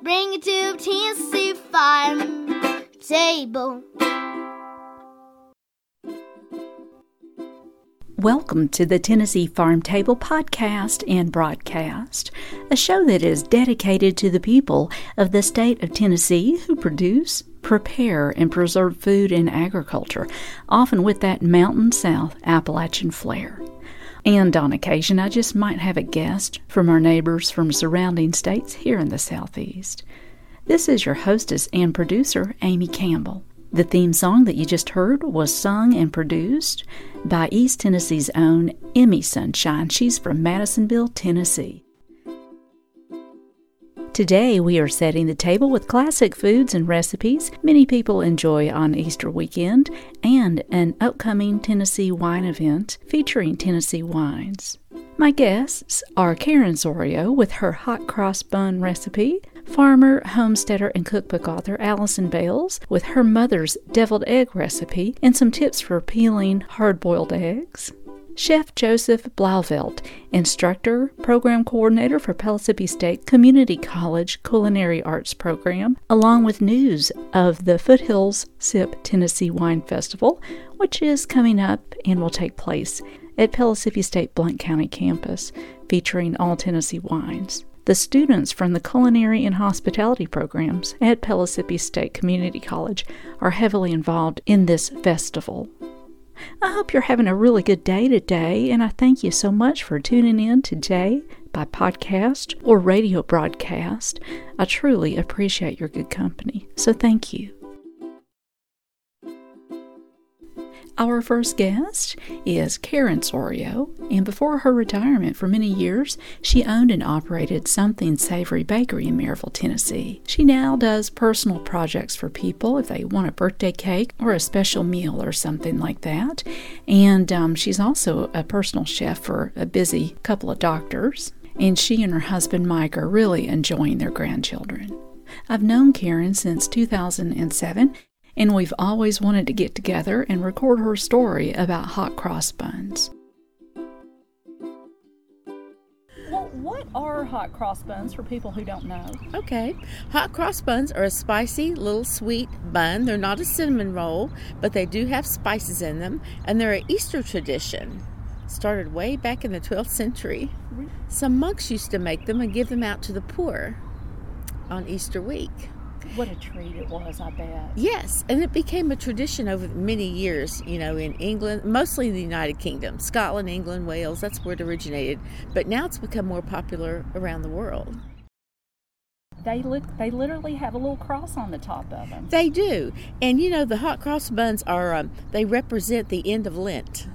Bring it to Tennessee farm table. Welcome to the Tennessee Farm Table podcast and broadcast, a show that is dedicated to the people of the state of Tennessee who produce, prepare, and preserve food and agriculture, often with that Mountain South Appalachian flair. And on occasion, I just might have a guest from our neighbors from surrounding states here in the Southeast. This is your hostess and producer, Amy Campbell. The theme song that you just heard was sung and produced by East Tennessee's own Emmy Sunshine. She's from Madisonville, Tennessee. Today, we are setting the table with classic foods and recipes many people enjoy on Easter weekend and an upcoming Tennessee wine event featuring Tennessee wines. My guests are Karen Zorio with her hot cross bun recipe, farmer, homesteader, and cookbook author Aliceson Bales with her mother's deviled egg recipe and some tips for peeling hard boiled eggs. Chef Joseph Blauvelt, instructor, program coordinator for Pellissippi State Community College Culinary Arts Program, along with news of the Foothills Sip Tennessee Wine Festival, which is coming up and will take place at Pellissippi State Blount County campus, featuring all Tennessee wines. The students from the culinary and hospitality programs at Pellissippi State Community College are heavily involved in this festival. I hope you're having a really good day today, and I thank you so much for tuning in today by podcast or radio broadcast. I truly appreciate your good company, so thank you. Our first guest is Karen Zorio, and before her retirement for many years, she owned and operated Something Savory Bakery in Maryville, Tennessee. She now does personal projects for people if they want a birthday cake or a special meal or something like that. And um, she's also a personal chef for a busy couple of doctors. And she and her husband Mike are really enjoying their grandchildren. I've known Karen since 2007 and we've always wanted to get together and record her story about hot cross buns. Well, what are hot cross buns for people who don't know? Okay. Hot cross buns are a spicy, little sweet bun. They're not a cinnamon roll, but they do have spices in them, and they're an Easter tradition. Started way back in the 12th century. Some monks used to make them and give them out to the poor on Easter week. What a treat it was, I bet. Yes, and it became a tradition over many years, you know, in England, mostly in the United Kingdom, Scotland, England, Wales, that's where it originated. But now it's become more popular around the world. They look they literally have a little cross on the top of them. They do. And you know, the hot cross buns are um, they represent the end of Lent.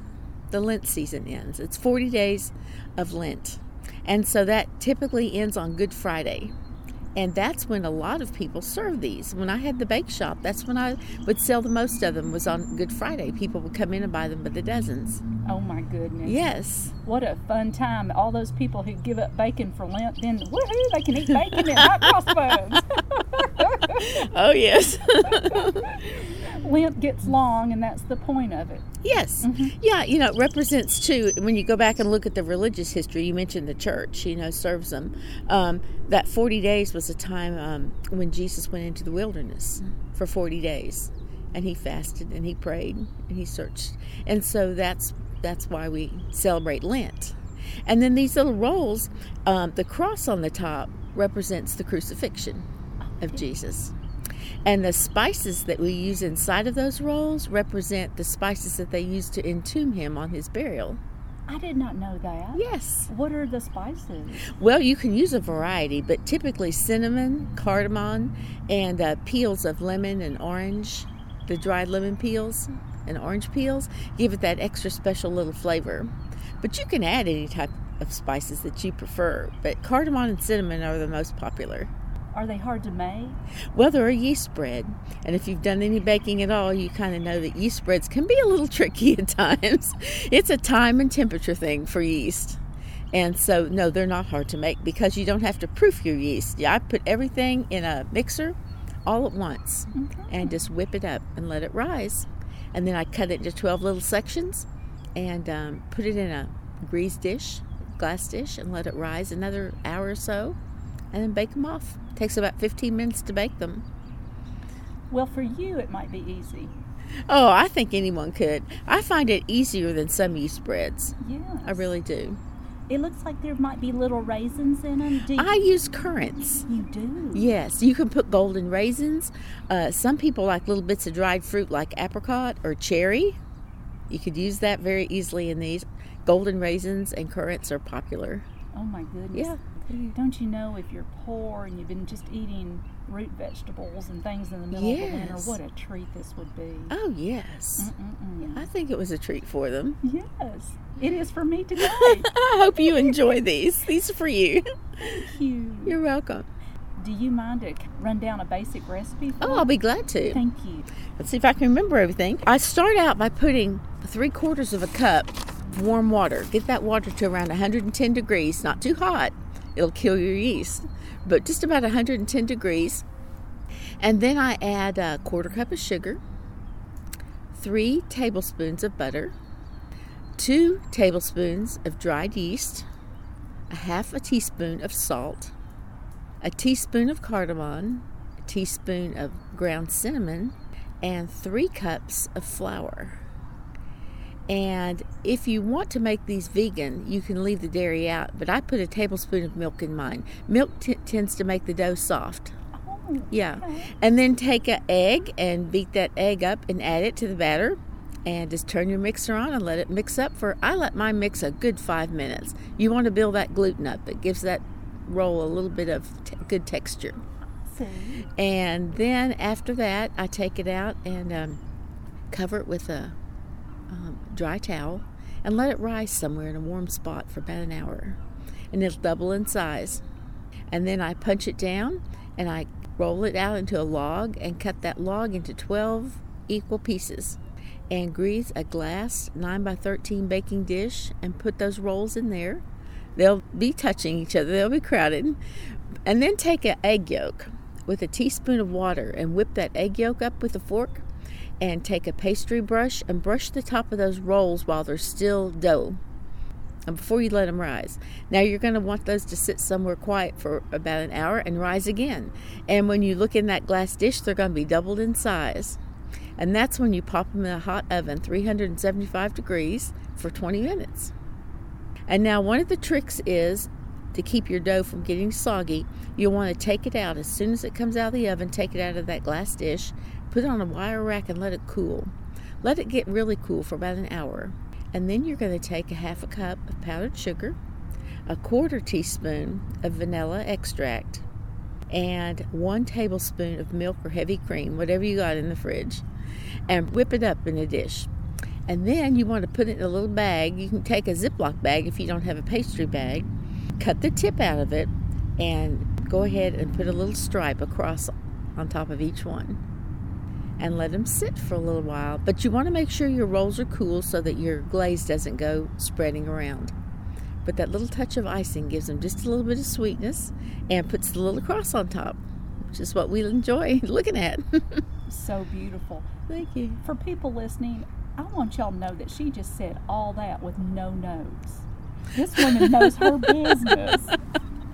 The Lent season ends. It's 40 days of Lent. And so that typically ends on Good Friday. And that's when a lot of people serve these. When I had the bake shop, that's when I would sell the most of them was on Good Friday. People would come in and buy them by the dozens. Oh my goodness. Yes. What a fun time. All those people who give up bacon for Lent, then woohoo, they can eat bacon at hot cross buns. oh yes. Lent gets long, and that's the point of it. Yes. Mm-hmm. Yeah, you know, it represents too, when you go back and look at the religious history, you mentioned the church, you know, serves them. Um, that 40 days was a time um, when Jesus went into the wilderness mm-hmm. for 40 days. And he fasted and he prayed and he searched. And so that's that's why we celebrate Lent. And then these little rolls, um, the cross on the top represents the crucifixion of Jesus. And the spices that we use inside of those rolls represent the spices that they used to entomb him on his burial. I did not know that. Yes. What are the spices? Well, you can use a variety, but typically cinnamon, cardamom, and uh, peels of lemon and orange, the dried lemon peels and orange peels, give it that extra special little flavor. But you can add any type of spices that you prefer, but cardamom and cinnamon are the most popular. Are they hard to make? Well, they're a yeast bread, and if you've done any baking at all, you kind of know that yeast breads can be a little tricky at times. It's a time and temperature thing for yeast. And so, no, they're not hard to make because you don't have to proof your yeast. Yeah, I put everything in a mixer all at once Okay. and just whip it up and let it rise. And then I cut it into 12 little sections and um, put it in a greased dish, glass dish, and let it rise another hour or so, and then bake them off. Takes about 15 minutes to bake them. Well, for you, it might be easy. Oh, I think anyone could. I find it easier than some yeast breads. Yeah. I really do. It looks like there might be little raisins in them. Do you, I use currants. you do? Yes, you can put golden raisins. Uh, some people like little bits of dried fruit like apricot or cherry. You could use that very easily in these. Golden raisins and currants are popular. Oh my goodness. Yeah. Don't you know if you're poor and you've been just eating root vegetables and things in the middle of the winter, what a treat this would be. Oh, yes. Mm-mm-mm. I think it was a treat for them. Yes, it is for me today. I hope you enjoy these. These are for you. Thank you. You're welcome. Do you mind to run down a basic recipe for Oh? I'll be glad to. Thank you. Let's see if I can remember everything. I start out by putting three quarters of a cup of warm water. Get that water to around 110 degrees, not too hot. It'll kill your yeast, but just about 110 degrees. And then I add a quarter cup of sugar, three tablespoons of butter, two tablespoons of dried yeast, a half a teaspoon of salt, a teaspoon of cardamom, a teaspoon of ground cinnamon, and three cups of flour. And if you want to make these vegan, you can leave the dairy out, but I put a tablespoon of milk in mine. Milk t- tends to make the dough soft. Oh, Yeah. okay. And then take an egg and beat that egg up and add it to the batter. And just turn your mixer on and let it mix up for, I let mine mix a good five minutes. You want to build that gluten up, it gives that roll a little bit of t- good texture. See. And then after that, I take it out and um, cover it with a um, dry towel and let it rise somewhere in a warm spot for about an hour. And it'll double in size. And then I punch it down and I roll it out into a log and cut that log into 12 equal pieces. And grease a glass 9 by 13 baking dish and put those rolls in there. They'll be touching each other, they'll be crowded. And then take an egg yolk with a teaspoon of water and whip that egg yolk up with a fork and take a pastry brush and brush the top of those rolls while they're still dough and before you let them rise. Now you're going to want those to sit somewhere quiet for about an hour and rise again. And when you look in that glass dish, they're going to be doubled in size. And that's when you pop them in a hot oven, 375 degrees, for 20 minutes. And now one of the tricks is to keep your dough from getting soggy, you'll want to take it out as soon as it comes out of the oven, take it out of that glass dish, put it on a wire rack and let it cool. Let it get really cool for about an hour. And then you're going to take a half a cup of powdered sugar, a quarter teaspoon of vanilla extract, and one tablespoon of milk or heavy cream, whatever you got in the fridge, and whip it up in a dish. And then you want to put it in a little bag. You can take a Ziploc bag if you don't have a pastry bag, cut the tip out of it, and go ahead and put a little stripe across on top of each one and let them sit for a little while. But you want to make sure your rolls are cool so that your glaze doesn't go spreading around. But that little touch of icing gives them just a little bit of sweetness and puts the little cross on top, which is what we enjoy looking at. So beautiful. Thank you. For people listening, I want y'all to know that she just said all that with no notes. This woman knows her business.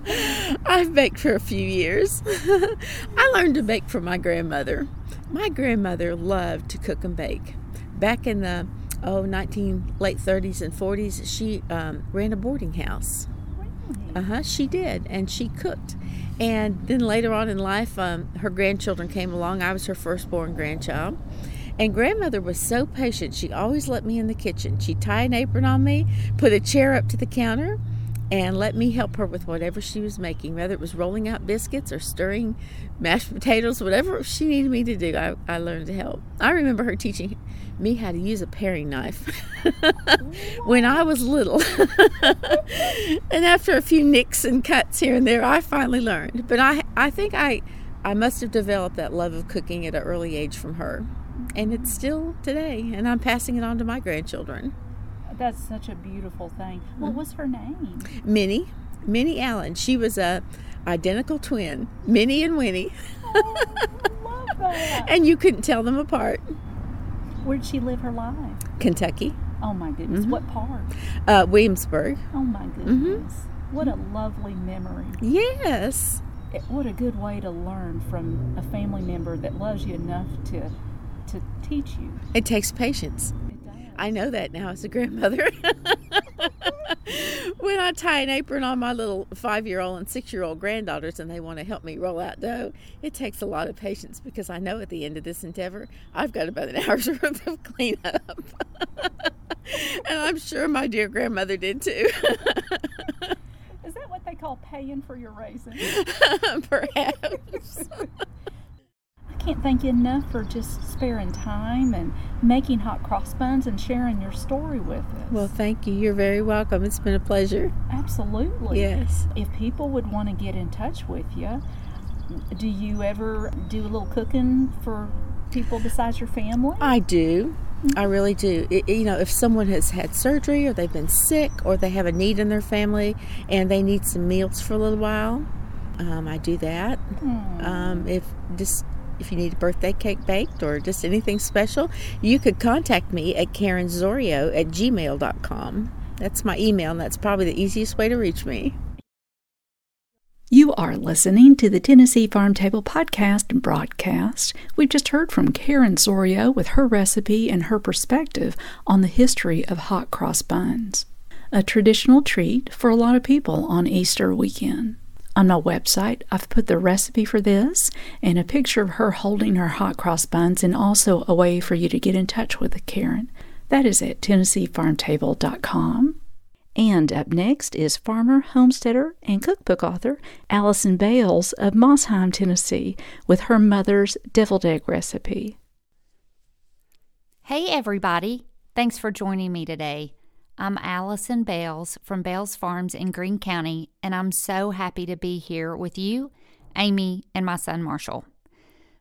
I've baked for a few years. I learned to bake from my grandmother. My grandmother loved to cook and bake. Back in the oh 19 late 30s and 40s, she um, ran a boarding house. Uh huh. She did, and she cooked. And then later on in life, um, her grandchildren came along. I was her firstborn grandchild. And grandmother was so patient. She always let me in the kitchen. She'd tie an apron on me, put a chair up to the counter, and let me help her with whatever she was making, whether it was rolling out biscuits or stirring mashed potatoes, whatever she needed me to do, I, I learned to help. I remember her teaching me how to use a paring knife when I was little. and after a few nicks and cuts here and there, I finally learned. But I, I think I, I must have developed that love of cooking at an early age from her. And it's still today, and I'm passing it on to my grandchildren. That's such a beautiful thing. What was her name? Minnie, Minnie Allen. She was a identical twin, Minnie and Winnie. Oh, love that. and you couldn't tell them apart. Where'd she live her life? Kentucky, Oh my goodness. Mhm. What part? uh, Williamsburg. Oh my Mm-hmm. goodness. What a lovely memory. Yes. It- What a good way to learn from a family member that loves you enough to to teach you. It takes patience. I know that now as a grandmother. when I tie an apron on my little five year old and six year old granddaughters and they want to help me roll out dough, it takes a lot of patience because I know at the end of this endeavor, I've got about an hour's worth of cleanup. and I'm sure my dear grandmother did too. Is that what they call paying for your raisins? Perhaps. I can't thank you enough for just sparing time and making hot cross buns and sharing your story with us. Well, thank you. You're very welcome. It's been a pleasure. absolutely. Yes. If people would want to get in touch with you, do you ever do a little cooking for people besides your family? I do. I really do. It, you know, if someone has had surgery or they've been sick or they have a need in their family and they need some meals for a little while, um, I do that. Hmm. Um, if just if you need a birthday cake baked or just anything special, you could contact me at karenzorio at gmail.com. That's my email, and that's probably the easiest way to reach me. You are listening to the Tennessee Farm Table podcast and broadcast. We've just heard from Karen Zorio with her recipe and her perspective on the history of hot cross buns, a traditional treat for a lot of people on Easter weekend. On my website, I've put the recipe for this and a picture of her holding her hot cross buns, and also a way for you to get in touch with Karen. That is at TennesseeFarmTable.com. And up next is farmer, homesteader, and cookbook author Aliceson Bales of Mosheim, Tennessee, with her mother's deviled egg recipe. Hey, everybody. Thanks for joining me today. I'm Aliceson Bales from Bales Farms in Greene County, and I'm so happy to be here with you, Amy, and my son Marshall.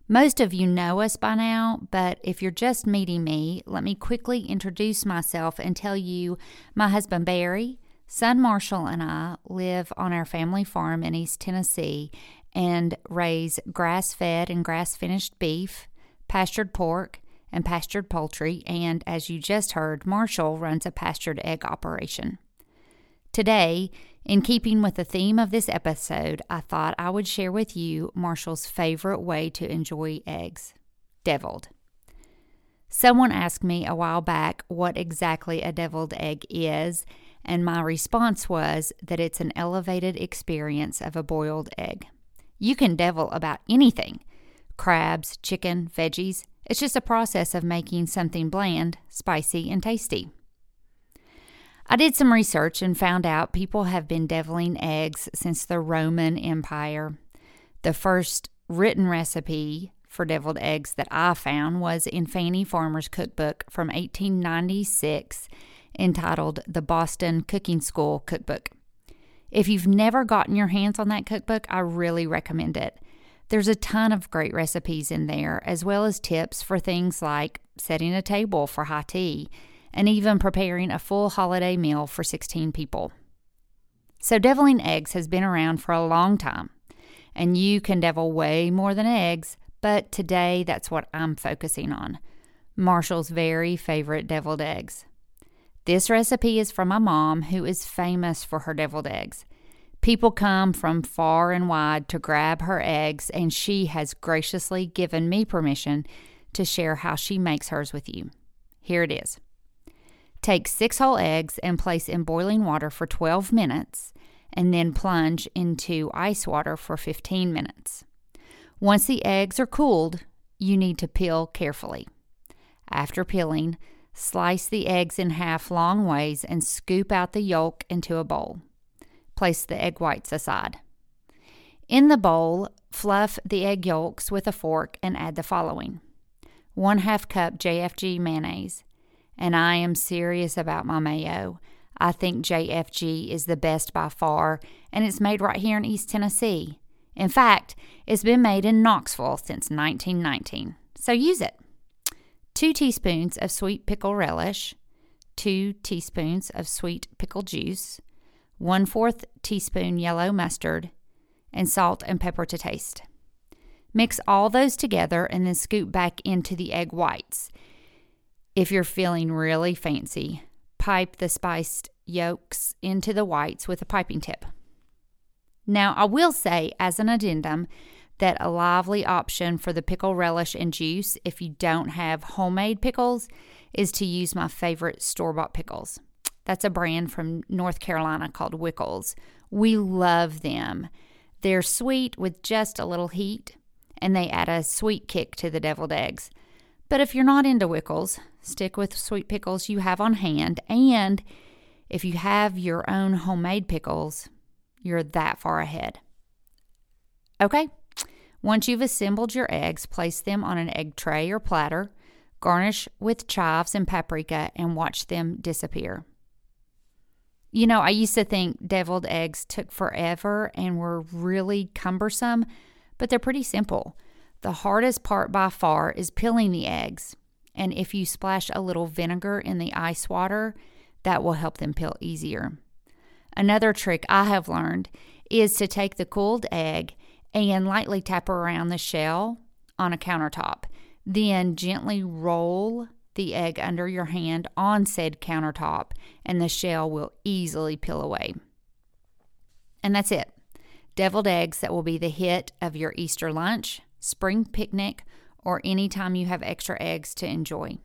Most of you know us by now, but if you're just meeting me, let me quickly introduce myself and tell you my husband Barry, son Marshall, and I live on our family farm in East Tennessee and raise grass fed and grass finished beef, pastured pork, and pastured poultry, and as you just heard, Marshall runs a pastured egg operation. Today, in keeping with the theme of this episode, I thought I would share with you Marshall's favorite way to enjoy eggs deviled. Someone asked me a while back what exactly a deviled egg is, and my response was that it's an elevated experience of a boiled egg. You can devil about anything crabs, chicken, veggies. It's just a process of making something bland, spicy, and tasty. I did some research and found out people have been deviling eggs since the Roman Empire. The first written recipe for deviled eggs that I found was in Fannie Farmer's cookbook from 1896 entitled The Boston Cooking School Cookbook. If you've never gotten your hands on that cookbook, I really recommend it. There's a ton of great recipes in there, as well as tips for things like setting a table for high tea and even preparing a full holiday meal for 16 people. So, deviling eggs has been around for a long time, and you can devil way more than eggs, but today that's what I'm focusing on Marshall's very favorite deviled eggs. This recipe is from my mom, who is famous for her deviled eggs. People come from far and wide to grab her eggs, and she has graciously given me permission to share how she makes hers with you. Here it is. Take six whole eggs and place in boiling water for 12 minutes, and then plunge into ice water for 15 minutes. Once the eggs are cooled, you need to peel carefully. After peeling, slice the eggs in half long ways and scoop out the yolk into a bowl. Place the egg whites aside. In the bowl, fluff the egg yolks with a fork and add the following 1 half cup JFG mayonnaise. And I am serious about my mayo. I think JFG is the best by far, and it's made right here in East Tennessee. In fact, it's been made in Knoxville since 1919, so use it. 2 teaspoons of sweet pickle relish, 2 teaspoons of sweet pickle juice, 1 4th teaspoon yellow mustard, and salt and pepper to taste. Mix all those together and then scoop back into the egg whites. If you're feeling really fancy, pipe the spiced yolks into the whites with a piping tip. Now, I will say, as an addendum, that a lively option for the pickle relish and juice, if you don't have homemade pickles, is to use my favorite store bought pickles. That's a brand from North Carolina called Wickles. We love them. They're sweet with just a little heat, and they add a sweet kick to the deviled eggs. But if you're not into Wickles, stick with sweet pickles you have on hand. And if you have your own homemade pickles, you're that far ahead. Okay, once you've assembled your eggs, place them on an egg tray or platter, garnish with chives and paprika, and watch them disappear. You know, I used to think deviled eggs took forever and were really cumbersome, but they're pretty simple. The hardest part by far is peeling the eggs, and if you splash a little vinegar in the ice water, that will help them peel easier. Another trick I have learned is to take the cooled egg and lightly tap around the shell on a countertop. Then gently roll the egg under your hand on said countertop, and the shell will easily peel away. And that's it. Deviled eggs that will be the hit of your Easter lunch, spring picnic, or any time you have extra eggs to enjoy.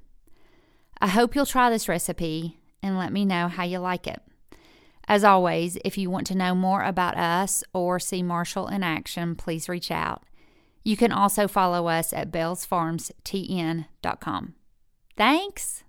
I hope you'll try this recipe and let me know how you like it. As always, if you want to know more about us or see Marshall in action, please reach out. You can also follow us at balesfarmstn.com. Thanks.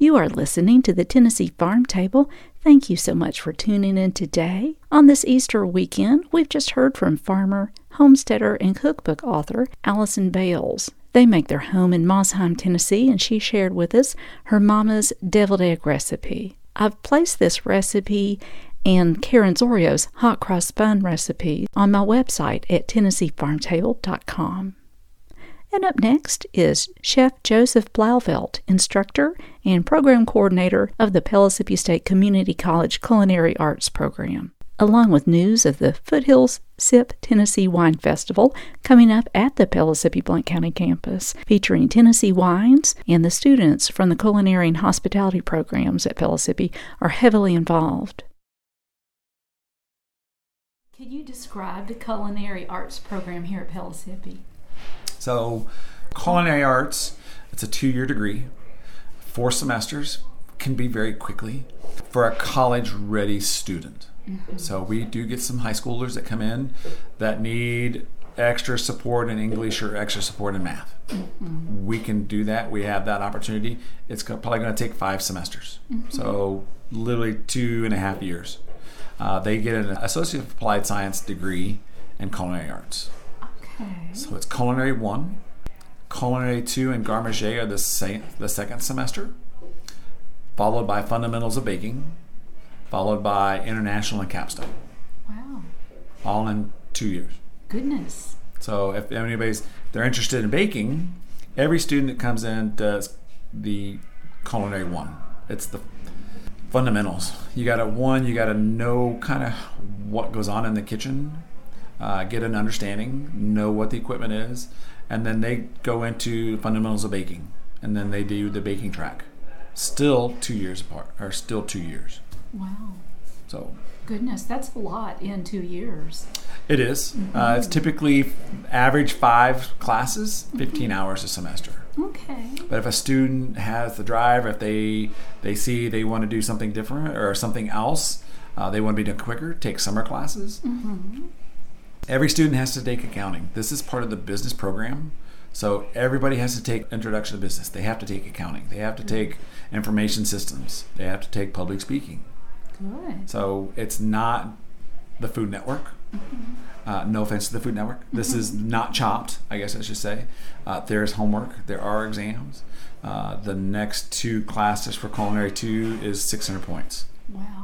You are listening to the Tennessee Farm Table. Thank you so much for tuning in today. On this Easter weekend, we've just heard from farmer, homesteader, and cookbook author Aliceson Bales. They make their home in Mosheim, Tennessee, and she shared with us her mama's deviled egg recipe. I've placed this recipe and Karen Zorio's hot cross bun recipe on my website at tennesseefarmtable.com. And up next is Chef Joseph Blauvelt, instructor and program coordinator of the Pellissippi State Community College Culinary Arts Program, along with news of the Foothills Sip Tennessee Wine Festival coming up at the Pellissippi Blount County campus, featuring Tennessee wines, and the students from the culinary and hospitality programs at Pellissippi are heavily involved. Can you describe the culinary arts program here at Pellissippi? So, culinary arts, it's a two year degree, four semesters, can be very quickly for a college ready student. Mm-hmm. So, we do get some high schoolers that come in that need extra support in English or extra support in math. Mm-hmm. We can do that. We have that opportunity. It's probably going to take five semesters. Mm-hmm. So, literally two and a half years. Uh, they get an Associate of Applied Science degree in culinary arts. Okay. So it's culinary one, culinary two, and garde manger are the same, the second semester, followed by fundamentals of baking, followed by international and capstone. Wow. All in two years. Goodness. So if anybody's they're interested in baking, every student that comes in does the culinary one. It's the fundamentals. You got to one, you got to know kind of what goes on in the kitchen uh, get an understanding, know what the equipment is, and then they go into fundamentals of baking, and then they do the baking track. Still two years apart, or still two years. Wow. So. Goodness, that's a lot in two years. It is. Mm-hmm. Uh, it's typically average five classes, 15 mm-hmm. hours a semester. Okay. But if a student has the drive, if they they see they want to do something different or something else, uh, they want to be done quicker, take summer classes. Every student has to take accounting. This is part of the business program. So everybody has to take introduction to business. They have to take accounting. They have to take information systems. They have to take public speaking. Good. So it's not the Food Network. Uh, no offense to the Food Network. This is not chopped, I guess I should say. Uh, there's homework, there are exams. Uh, the next two classes for Culinary 2 is 600 points. Wow.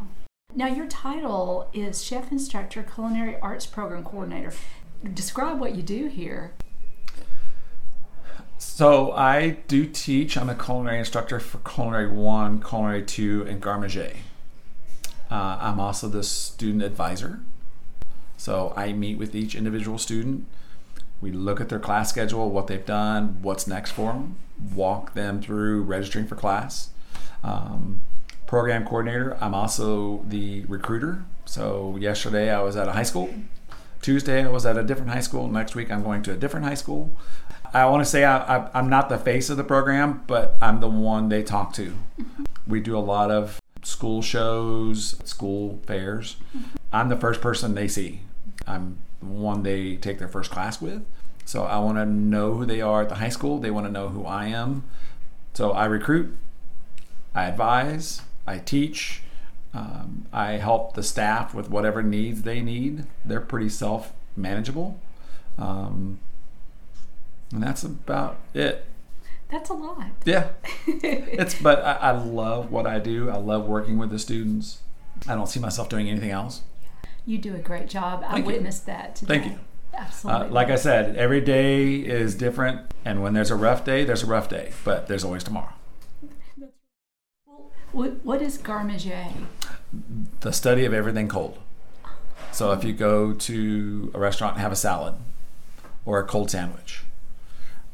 Now, your title is Chef Instructor Culinary Arts Program Coordinator. Describe what you do here. So I do teach. I'm a culinary instructor for Culinary 1, Culinary 2, and Garde Manger. Uh, I'm also the student advisor. So I meet with each individual student. We look at their class schedule, what they've done, what's next for them, walk them through registering for class. Um, program coordinator, I'm also the recruiter. So yesterday I was at a high school. Tuesday I was at a different high school. Next week I'm going to a different high school. I want to say I, I'm not the face of the program, but I'm the one they talk to. Mm-hmm. We do a lot of school shows, school fairs. Mm-hmm. I'm the first person they see. I'm the one they take their first class with. So I want to know who they are at the high school. They want to know who I am. So I recruit, I advise, I teach, um, I help the staff with whatever needs they need. They're pretty self manageable. Um, and that's about it. That's a lot. Yeah. it's but I, I love what I do. I love working with the students. I don't see myself doing anything else. You do a great job. I Thank you. witnessed that today. Thank you. Absolutely. Uh, like I said, every day is different, and when there's a rough day, there's a rough day, but there's always tomorrow. What, what is Garde Manger? The study of everything cold. So if you go to a restaurant and have a salad, or a cold sandwich,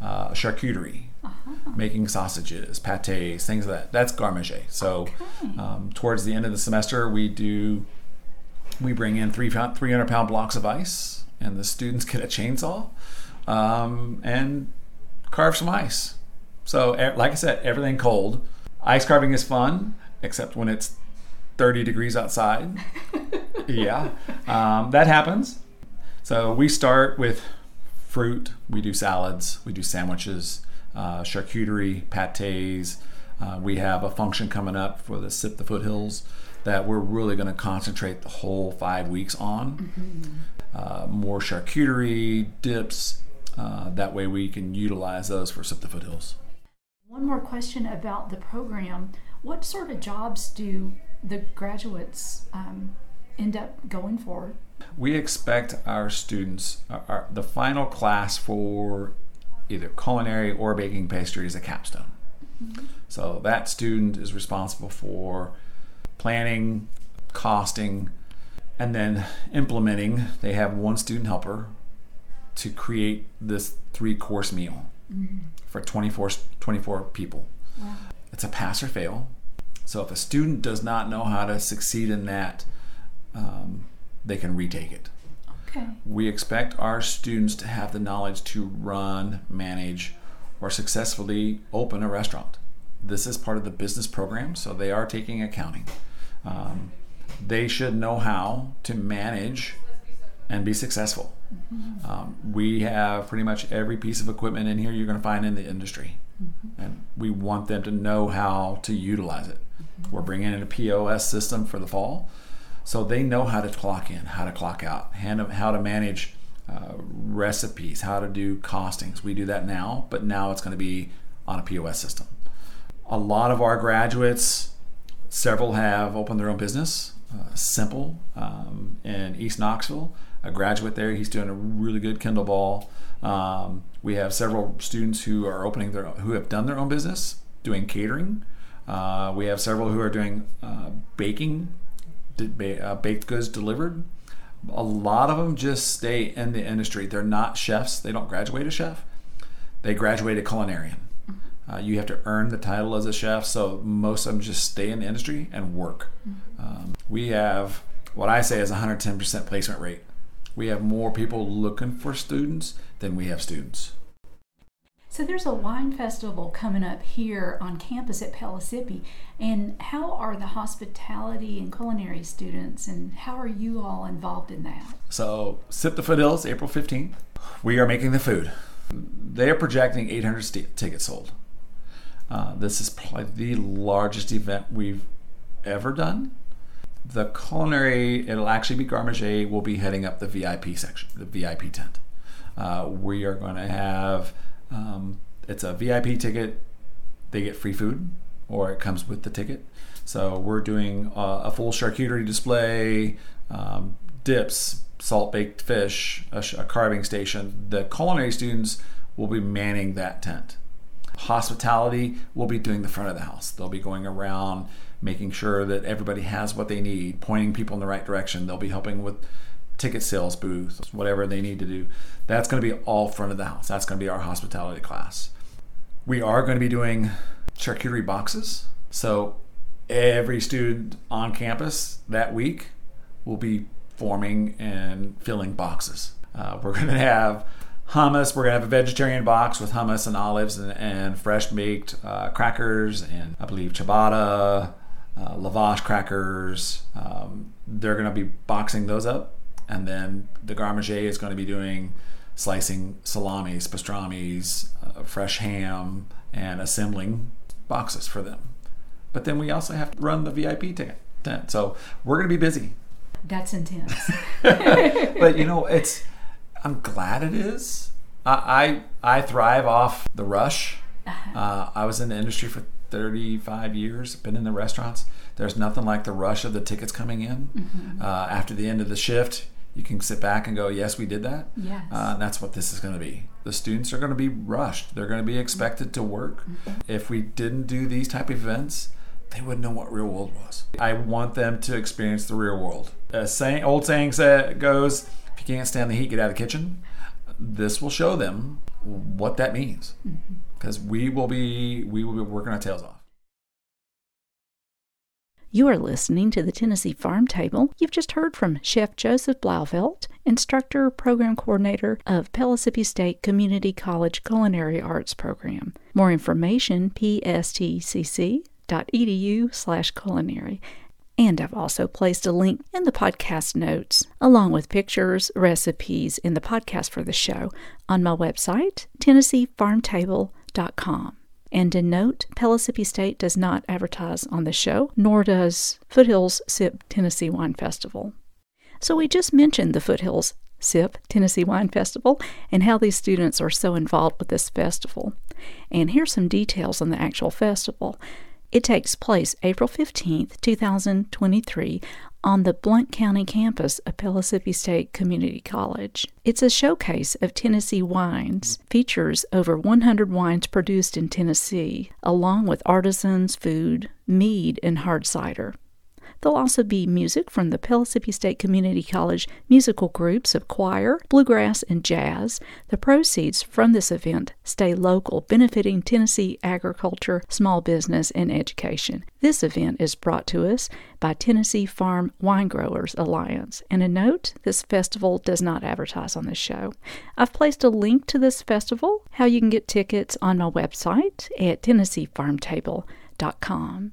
uh, charcuterie, making sausages, pates, things like that. That's garde manger. So um, towards the end of the semester, we do we bring in three pound, 300 pound blocks of ice, and the students get a chainsaw um, and carve some ice. So, like I said, everything cold. Ice carving is fun, except when it's 30 degrees outside. yeah, um, that happens. So we start with fruit. We do salads. We do sandwiches, uh, charcuterie, pates. Uh, we have a function coming up for the Sip the Foothills that we're really going to concentrate the whole five weeks on. Uh, more charcuterie, dips. Uh, that way we can utilize those for Sip the Foothills. One more question about the program. What sort of jobs do the graduates um, end up going for? We expect our students, our, the final class for either culinary or baking pastry is a capstone. So that student is responsible for planning, costing, and then implementing. They have one student helper to create this three course meal for 24, 24 people. It's a pass or fail. So if a student does not know how to succeed in that, um, they can retake it. Okay. We expect our students to have the knowledge to run, manage, or successfully open a restaurant. This is part of the business program, so they are taking accounting. Um, they should know how to manage and be successful. Um, we have pretty much every piece of equipment in here you're going to find in the industry, and we want them to know how to utilize it. We're bringing in a POS system for the fall, so they know how to clock in, how to clock out, how to manage uh, recipes, how to do costings. We do that now, but now it's going to be on a POS system. A lot of our graduates, several have opened their own business. Uh, Simple um, in East Knoxville, a graduate there. He's doing a really good Kindle Ball. Um, we have several students who are opening their who have done their own business, doing catering. Uh, we have several who are doing uh, baking, ba- uh, baked goods delivered. A lot of them just stay in the industry. They're not chefs. They don't graduate a chef. They graduate a culinarian. Uh, you have to earn the title as a chef, so most of them just stay in the industry and work. Um, we have what I say is 110% placement rate. We have more people looking for students than we have students. So there's a wine festival coming up here on campus at Pellissippi. And how are the hospitality and culinary students and how are you all involved in that? So, Sip the Foothills, April 15th. We are making the food. They are projecting 800 st- tickets sold. Uh, this is probably the largest event we've ever done. The culinary, it'll actually be Garde Manger, will be heading up the VIP section, the VIP tent. Uh, we are going to have um, it's a VIP ticket. They get free food, or it comes with the ticket. So we're doing a, full charcuterie display, um, dips, salt baked fish, a, a carving station. The culinary students will be manning that tent. Hospitality will be doing the front of the house. They'll be going around making sure that everybody has what they need, pointing people in the right direction. They'll be helping with ticket sales booths, whatever they need to do. That's going to be all front of the house. That's going to be our hospitality class. We are going to be doing charcuterie boxes. So every student on campus that week will be forming and filling boxes. Uh, we're going to have hummus. We're going to have a vegetarian box with hummus and olives and, and fresh baked uh, crackers and I believe ciabatta, uh, lavash crackers. Um, they're going to be boxing those up and then the garde manger is going to be doing slicing salamis, pastrami's, uh, fresh ham, and assembling boxes for them. But then we also have to run the VIP tent, so we're going to be busy. That's intense. but you know, it's. I'm glad it is. I I, I thrive off the rush. Uh-huh. Uh, I was in the industry for 35 years. Been in the restaurants. There's nothing like the rush of the tickets coming in mm-hmm. uh, after the end of the shift you can sit back and go, yes, we did that. Yes. Uh, that's what this is going to be. The students are going to be rushed. They're going to be expected to work. Mm-hmm. If we didn't do these type of events, they wouldn't know what real world was. I want them to experience the real world. A saying, old saying goes, if you can't stand the heat, get out of the kitchen. This will show them what that means because we will be we will be working our tails off. You are listening to the Tennessee Farm Table. You've just heard from Chef Joseph Blauvelt, instructor, program coordinator of Pellissippi State Community College Culinary Arts Program. More information, pstcc.edu slash culinary. And I've also placed a link in the podcast notes, along with pictures, recipes, and the podcast for the show on my website, And to note, Pellissippi State does not advertise on the show, nor does Foothills SIP Tennessee Wine Festival. So we just mentioned the Foothills SIP Tennessee Wine Festival and how these students are so involved with this festival. And here's some details on the actual festival. It takes place April 15th, 2023, on the Blount County campus of Pellissippi State Community College. It's a showcase of Tennessee wines, features over 100 wines produced in Tennessee, along with artisans, food, mead, and hard cider. There'll also be music from the Pellissippi State Community College musical groups of choir, bluegrass, and jazz. The proceeds from this event stay local, benefiting Tennessee agriculture, small business, and education. This event is brought to us by Tennessee Farm Wine Growers Alliance. And a note this festival does not advertise on this show. I've placed a link to this festival, how you can get tickets, on my website at TennesseeFarmTable.com.